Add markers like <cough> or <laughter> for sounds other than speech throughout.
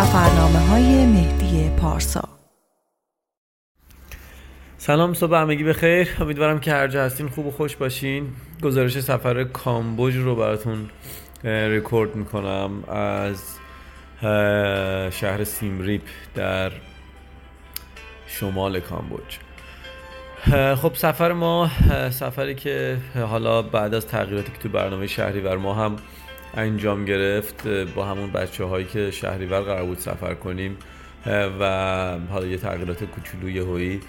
سفرنامه های مهدی پارسا. سلام صبح همگی بخیر امیدوارم که هر جا هستین خوب و خوش باشین. گزارش سفر کامبوج رو براتون رکورد می‌کنم از شهر سیمریپ در شمال کامبوج. خب سفر ما سفری که حالا بعد از تغییراتی که تو برنامه شهریور ما هم انجام گرفت با همون بچه هایی که شهریور قرار بود سفر کنیم و حالا یه تغییرات کوچولوی هایی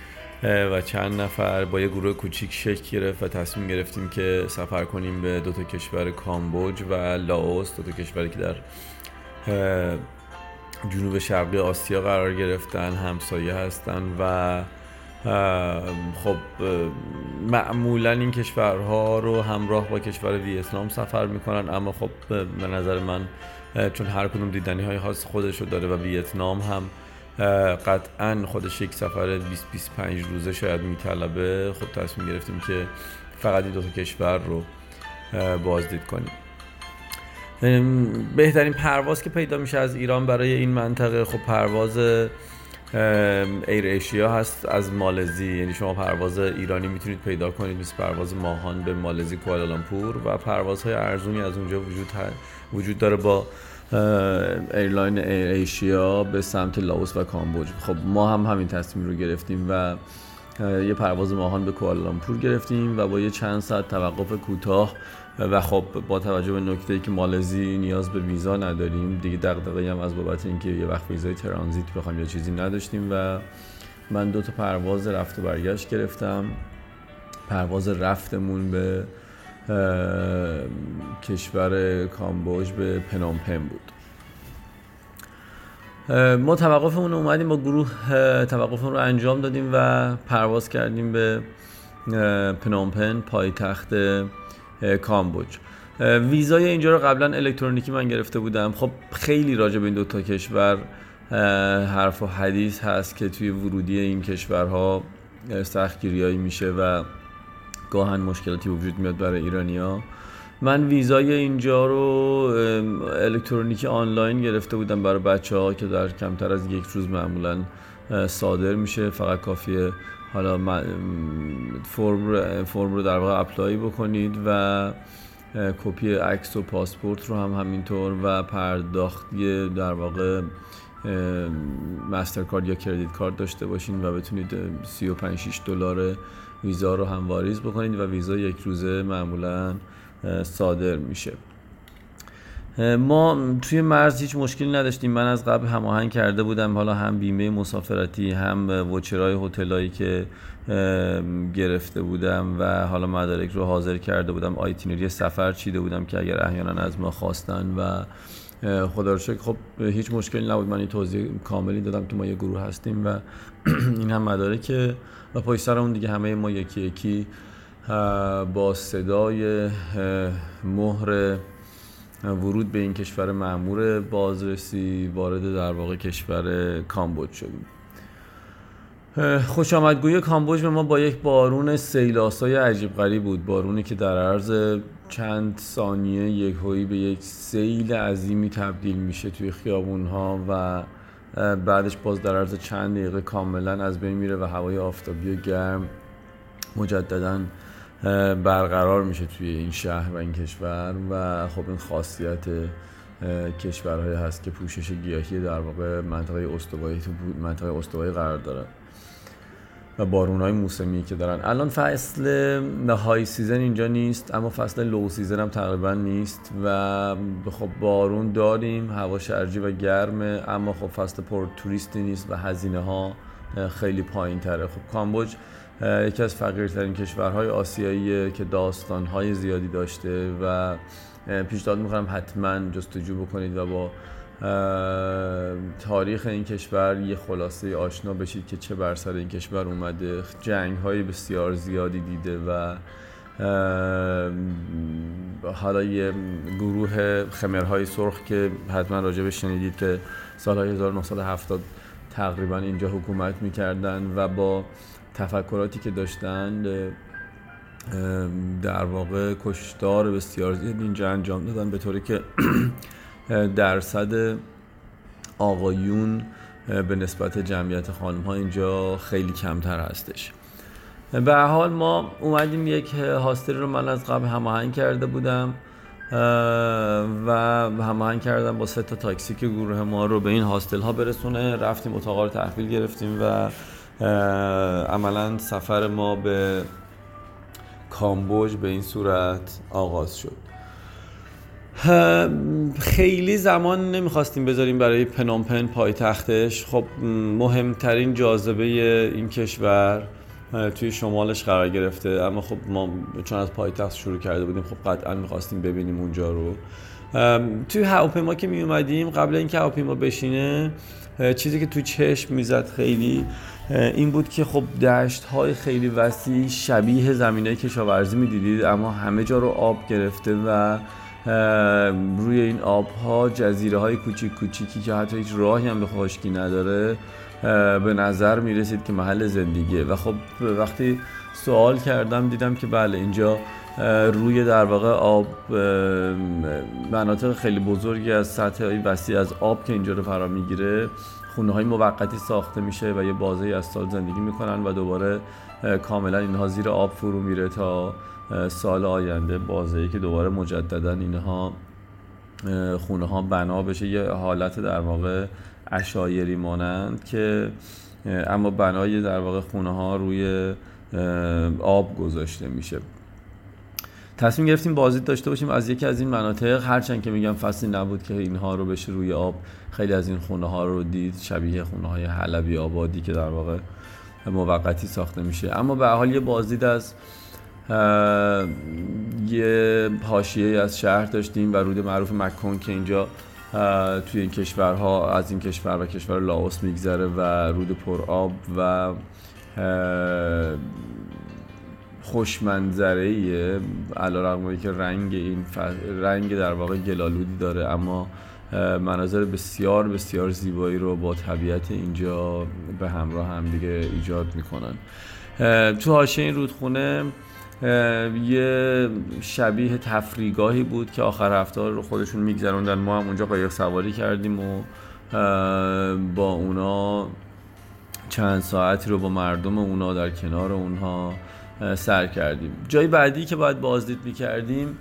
و چند نفر با یه گروه کوچیک شکل گرفت و تصمیم گرفتیم که سفر کنیم به دو تا کشور کامبوج و لاوس دو تا کشوری که در جنوب شرقی آسیا قرار گرفتن همسایه هستن و خب معمولا این کشورها رو همراه با کشور ویتنام سفر می‌کنن اما خب به نظر من چون هر کدوم دیدنی های خاص خودش رو داره و ویتنام هم قطعا خودش یک سفر 20 25 روزه شاید میطلبه. خب تصمیم گرفتیم که فقط این دو تا کشور رو بازدید کنیم. بهترین پرواز که پیدا میشه از ایران برای این منطقه خب پرواز AirAsia هست از مالزی. یعنی شما پرواز ایرانی می‌تونید پیدا کنید. مثل پرواز ماهان به مالزی کوالالامپور و پروازهای ارزونی از اونجا وجود وجود داره با airline AirAsia به سمت لاوس و کامبوج. خب ما هم همین تصمیم رو گرفتیم و یه پرواز ماهان به کوالالامپور گرفتیم و با یه چند ساعت توقف کوتاه و خب با توجه به نکته ای که مالزی نیاز به ویزا نداریم دیگه دغدغه‌ای هم از بابت اینکه یه وقت ویزای ترانزیت بخوام یا چیزی نداشتیم و من دو تا پرواز رفت و برگشت گرفتم. پرواز رفتمون به کشور کامبوج به پنامپن بود. ما توقفمون اومدیم با گروه توقفمون رو انجام دادیم و پرواز کردیم به پنامپن پایتخت کامبوج. ویزای اینجا رو قبلا الکترونیکی من گرفته بودم. خب خیلی راجع به این دو تا کشور حرف و حدیث هست که توی ورودی این کشورها سختگیریایی میشه و گاهن مشکلاتی وجود میاد برای ایرانیا من ویزای اینجا رو الکترونیکی آنلاین گرفته بودم برای بچه ها که در کمتر از یک روز معمولا صادر میشه. فقط کافیه حالا فرم, فرم رو در واقع apply بکنید و کپی عکس و پاسپورت رو هم همینطور و پرداختی در واقع master یا credit card داشته باشین و بتونید 35 6 دلار ویزا رو هم واریز بکنید و ویزا یک روزه معمولا صادر میشه. ما توی مرز هیچ مشکلی نداشتیم. من از قبل هماهنگ کرده بودم. حالا هم بیمه مسافرتی هم voucher ای هتلایی که گرفته بودم و حالا مدارک رو حاضر کرده بودم. itinerary سفر چیده بودم که اگر احیانا از ما خواستن و خدا رو خب هیچ مشکلی نبود. من این توضیح کاملی دادم. که ما یه گروه هستیم و <clears throat> این هم مدارک و پای سرمون دیگه همه ما یکی یکی با صدای مهر ورود به این کشور معمور بازرسی وارد در واقع کشور کامبوج شدیم. خوش آمدگوی کامبوج به ما با یک بارون سیلاسای عجیب غریب بود. بارونی که در عرض چند ثانیه یک هایی به یک سیل عظیمی تبدیل میشه توی خیابون ها و بعدش باز در عرض چند دقیقه کاملا از بین میره و هوای آفتابی و گرم مجددا برقرار میشه توی این شهر و این کشور و خب این خاصیت کشورهایی هست که پوشش گیاهی در واقع منطقه استوایی تو منطقه استوایی قرار داره. و بارون های موسمی که دارن. الان فصل high season اینجا نیست اما فصل low season هم تقریبا نیست و خب بارون داریم هوا شرجی و گرمه اما خب فصل پر توریستی نیست و هزینه ها خیلی پایین تره خب کامبوج یکی از فقیرترین کشورهای آسیایی که داستانهای زیادی داشته و پیشنهاد می‌کنم حتما جستجو بکنید و با تاریخ این کشور یه خلاصه آشنا بشید که چه بر سر این کشور اومده. جنگ های بسیار زیادی دیده و حالا یه گروه خمرهای سرخ که حتما راجع شنیدید که سال 1970 تقریبا اینجا حکومت می‌کردن و با تفکراتی که داشتن در واقع کشتار بسیار زیاد اینجا انجام دادن به طوری که <clears throat> درصد آقایون به نسبت جمعیت خانم ها اینجا خیلی کمتر هستش. به حال ما اومدیم یک هاستری رو من از قبل هماهنگ کرده بودم و هماهنگ کردم با سه تا تاکسی که گروه ما رو به این هاستل ها برسونه. رفتیم اتاق رو تحویل گرفتیم و عملا سفر ما به کامبوج به این صورت آغاز شد. خیلی زمان نمی‌خواستیم بذاریم برای پنومپن پایتختش. خب مهمترین جاذبه این کشور توی شمالش قرار گرفته. اما خب ما چون از پایتخت شروع کرده بودیم خب قطعا می‌خواستیم ببینیم اونجا رو. توی هواپیما که می اومدیم قبل اینکه هواپیما بشینه چیزی که توی چشم می‌زد خیلی این بود که خب دشت های خیلی وسیع شبیه زمینه کشاورزی می‌دیدید اما همه جا رو آب گرفته و روی این آب ها جزیره های کوچیک کوچیکی که حتی هیچ راهی هم به خشکی نداره به نظر می رسید که محل زندگیه. و خب وقتی سوال کردم دیدم که بله اینجا روی در واقع آب مناطق خیلی بزرگی از سطح وسیع از آب که اینجا رو فرا می‌گیره خونه های موقتی ساخته میشه و یه بازه از سال زندگی می‌کنن و دوباره کاملا اینها زیر آب فرو میره تا سال آینده بازه که دوباره مجددا اینها خونه ها بنا بشه. یه حالت در واقع اشایری مانند که اما بنای در واقع خونه ها روی آب گذاشته میشه. تصمیم گرفتیم بازی داشته باشیم از یکی از این مناطق. هرچند که میگم فصلی نبود که اینها رو بشه روی آب خیلی از این خونه ها رو دید شبیه خونه های حلبی آبادی که در واقع موقتی ساخته میشه. اما به حال یه بازدید از یه حاشیه از شهر داشتیم و رود معروف مکن که اینجا توی این کشورها از این کشور و کشور لاوس میگذره و رود پرآب و خوشمنظره ایه علا که رنگ این رنگ در واقع گلالودی داره اما مناظر بسیار بسیار زیبایی رو با طبیعت اینجا به همراه هم دیگه ایجاد می‌کنن. تو حاشیه این رودخونه یه شبیه تفریگاهی بود که آخر هفته رو خودشون میگذروندن. ما هم اونجا قایق سواری کردیم و با اونا چند ساعتی رو با مردم اونا در کنار اونها سر کردیم. جای بعدی که باید بازدید می‌کردیم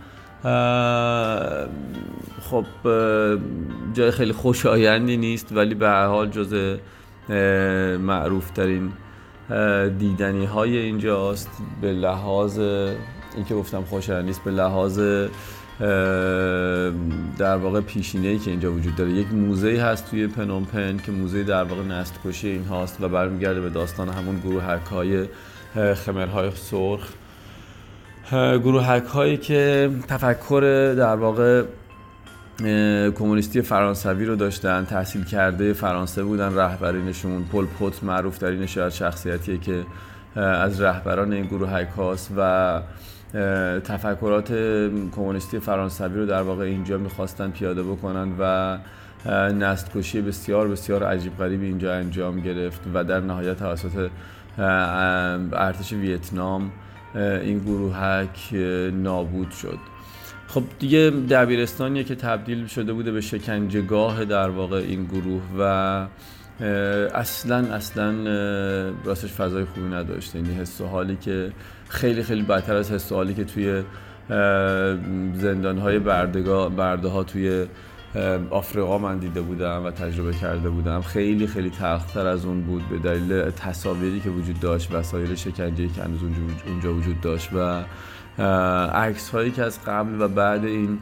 خب جای خیلی خوشایندی نیست ولی به هر حال جز معروف ترین دیدنی های اینجاست به لحاظ این که گفتم خوشایند نیست به لحاظ در واقع پیشینه که اینجا وجود داره. یک موزه هست توی پنومپن که موزه در واقع نست کشی این هاست و برمیگرده به داستان همون گروه های خمرهای سرخ. گروه هایی که تفکر در واقع کمونیستی فرانسوی رو داشتن تحصیل کرده فرانسه بودن رهبرینشون پل پوت معروف ترین شاید شخصیتیه که از رهبران این گروه هاست و تفکرات کمونیستی فرانسوی رو در واقع اینجا می‌خواستن پیاده بکنن و نست کشی بسیار بسیار عجیب غریبی اینجا انجام گرفت و در نهایت توسط ارتش ویتنام این گروهک نابود شد. خب دیگه دبیرستانیه که تبدیل شده بوده به شکنجهگاه در واقع این گروه و اصلا اصلا راستش فضای خوبی نداشته. یعنی حس و حالی که خیلی خیلی بدتر از حس و حالی که توی زندانهای برده ها توی آفریقا من دیده بودم و تجربه کرده بودم. خیلی خیلی تلختر از اون بود به دلیل تصاویری که وجود داشت وسایل شکنجه که اونجا وجود داشت و عکس هایی که از قبل و بعد این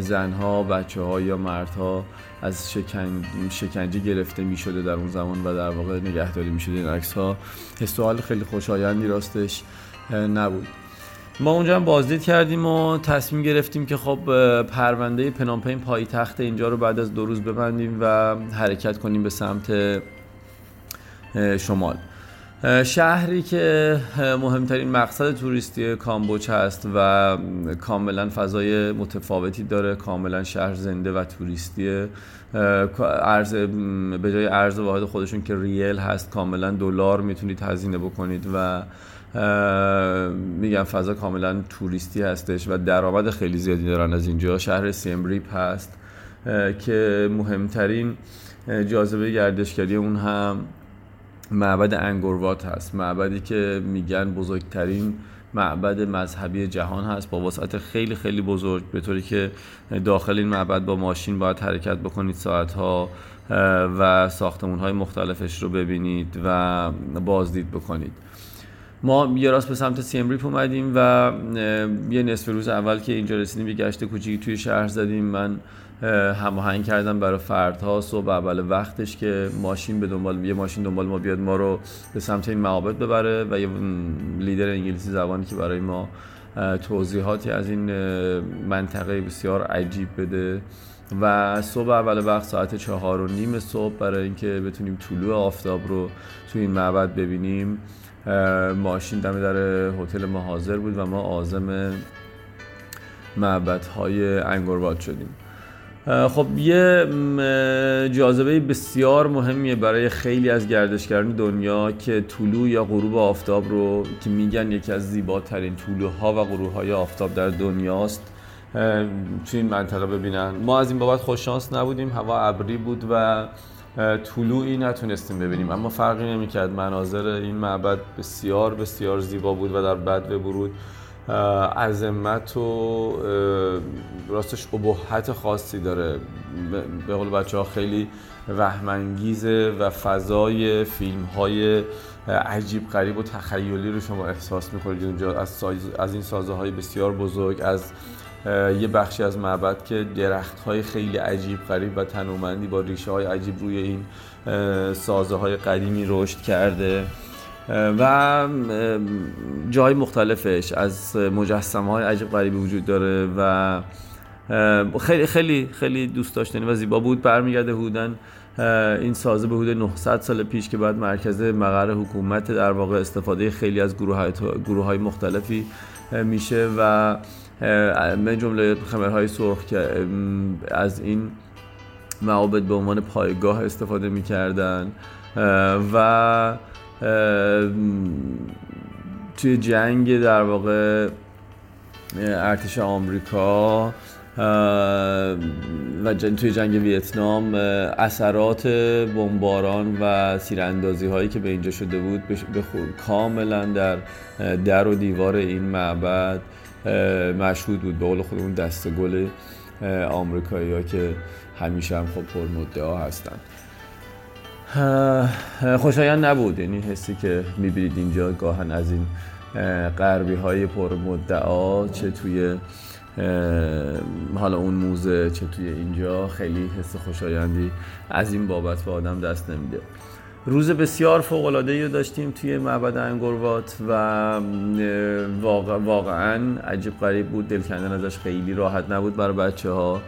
زنها بچه ها یا مردها از شکنجه گرفته می شده در اون زمان و در واقع نگهداری می شده این عکس ها حس خیلی خوشایندی راستش نبود. ما اونجا هم بازدید کردیم و تصمیم گرفتیم که خب پرونده پنامپین پایتخت اینجا رو بعد از دو روز ببندیم و حرکت کنیم به سمت شمال. شهری که مهمترین مقصد توریستی کامبوچ هست و کاملا فضای متفاوتی داره کاملا شهر زنده و توریستی ارز به جای ارز واحد خودشون که ریل هست کاملا دلار می‌تونید هزینه بکنید و میگم فضا کاملا توریستی هستش و درآمد خیلی زیادی دارن از اینجا. شهر سیمریپ هست که مهمترین جاذبه گردشگری اون هم معبد انگوروات هست. معبدی که میگن بزرگترین معبد مذهبی جهان هست. با وسعت خیلی خیلی بزرگ. به طوری که داخل این معبد با ماشین باید حرکت بکنید ساعتها و ساختمون های مختلفش رو ببینید و بازدید بکنید. ما یه راست به سمت سیمریپ اومدیم و یه نصف روز اول که اینجا رسیدیم یه گشت کوچیکی توی شهر زدیم. من هماهنگ کردم برای فردها. صبح اول وقتش که ماشین به دنبال یه ماشین دنبال ما بیاد ما رو به سمت این معابد ببره و یه لیدر انگلیسی زبانی که برای ما توضیحاتی از این منطقه بسیار عجیب بده. و صبح اول وقت ساعت چهار و نیم صبح برای اینکه بتونیم طلوع آفتاب رو تو این معبد ببینیم ماشین دم در هتل ما حاضر بود و ما آزم معبدهای انگورباد شدیم. خب یه جاذبه بسیار مهمیه برای خیلی از گردشگران دنیا که طلوع یا غروب آفتاب رو که میگن یکی از زیباترین طلوع ها و غروب های آفتاب در دنیاست. توی این منطقه ببینن. ما از این بابت خوششانس نبودیم. هوا ابری بود و طلوعی نتونستیم ببینیم. اما فرقی نمی‌کرد. مناظر این معبد بسیار بسیار زیبا بود و در بد برود عظمت و راستش ابهت خاصی داره. به قول بچه ها خیلی رحمنگیزه و فضای فیلم های عجیب غریب و تخیلی رو شما احساس می‌کنید. اونجا از, از این سازه های بسیار بزرگ از یه بخشی از معبد که درخت های خیلی عجیب غریب و تنومندی با ریشه های عجیب روی این سازه های قدیمی رشد کرده. و جای مختلفش از مجسمه های عجیب غریبی وجود داره و خیلی خیلی خیلی دوست داشتنی و زیبا بود. برمیگرده هودن این سازه به حدود 900 سال پیش که بعد مرکز مقر حکومت در واقع استفاده خیلی از گروه های, گروه های مختلفی میشه و من جمله خمرهای سرخ که از این معابد به عنوان پایگاه استفاده می‌کردن. و توی جنگ در واقع ارتش آمریکا و توی جنگ ویتنام اثرات بمباران و سیراندازی هایی که به اینجا شده بود کاملا در در و دیوار این معبد مشهود بود به قول خودمون دست گل آمریکایی ها که همیشه هم خب پرمدعا هستن. خوشایند نبود. یعنی حسی که می‌بینید اینجا گاهن از این غربی های پرمدعا چه توی حالا اون موزه چه توی اینجا خیلی حس خوشایندی از این بابت به آدم دست نمیده. روز بسیار فوق العاده رو داشتیم توی معبد انگوروات و واقعا عجیب غریب بود. دل کندن ازش خیلی راحت نبود برای بچه ها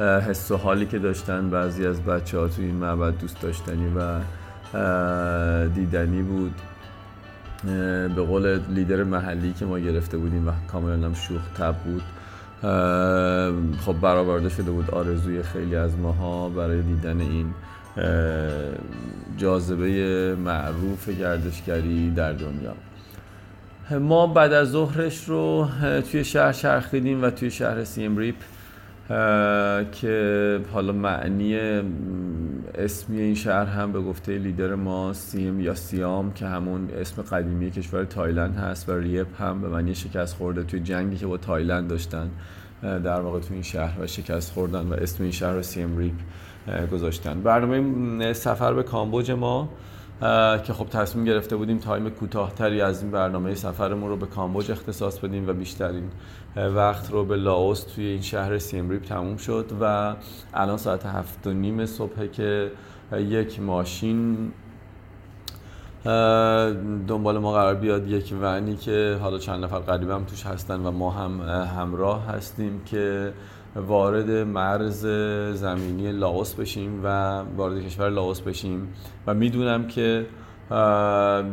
حس و حالی که داشتن بعضی از بچه ها توی این معبد دوست داشتنی و دیدنی بود. به قول لیدر محلی که ما گرفته بودیم و کاملا هم شوخ تب بود. خب برآورده شده بود آرزوی خیلی از ماها برای دیدن این جاذبه معروف گردشگری در دنیا. ما بعد از ظهرش رو توی شهر چرخیدیم و توی شهر سیم ریپ که حالا معنی اسمی این شهر هم به گفته لیدر ما سیم یا سیام که همون اسم قدیمی کشور تایلند هست و ریپ هم به معنی شکست خورده توی جنگی که با تایلند داشتن در واقع توی این شهر و شکست خوردن و اسم این شهر رو سیم ریپ گذاشتن. برنامه سفر به کامبوج ما که خب تصمیم گرفته بودیم time کوتاهتری از این برنامه سفرمون رو به کامبوج اختصاص بدیم و بیشترین وقت رو به لاوس توی این شهر سیمریپ تموم شد و الان ساعت هفت و نیم صبح که یک ماشین دنبال ما قرار بیاد یک ونی که حالا چند نفر غریب هم توش هستن و ما هم همراه هستیم که وارد مرز زمینی لاوس بشیم و وارد کشور لاوس بشیم. و می‌دونم که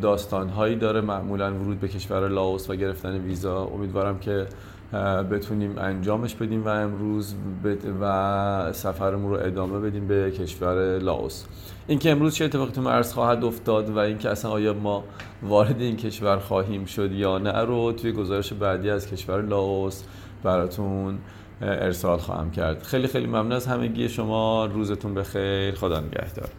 داستانهایی داره معمولا ورود به کشور لاوس و گرفتن ویزا. امیدوارم که بتونیم انجامش بدیم و امروز و سفرمون رو ادامه بدیم به کشور لاوس. اینکه امروز چه اتفاقی تو مرز خواهد افتاد و اینکه اصلا آیا ما وارد این کشور خواهیم شد یا نه رو توی گزارش بعدی از کشور لاوس براتون ارسال خواهم کرد. خیلی خیلی ممنون از همگی. شما روزتون بخیر. خدا نگهدار.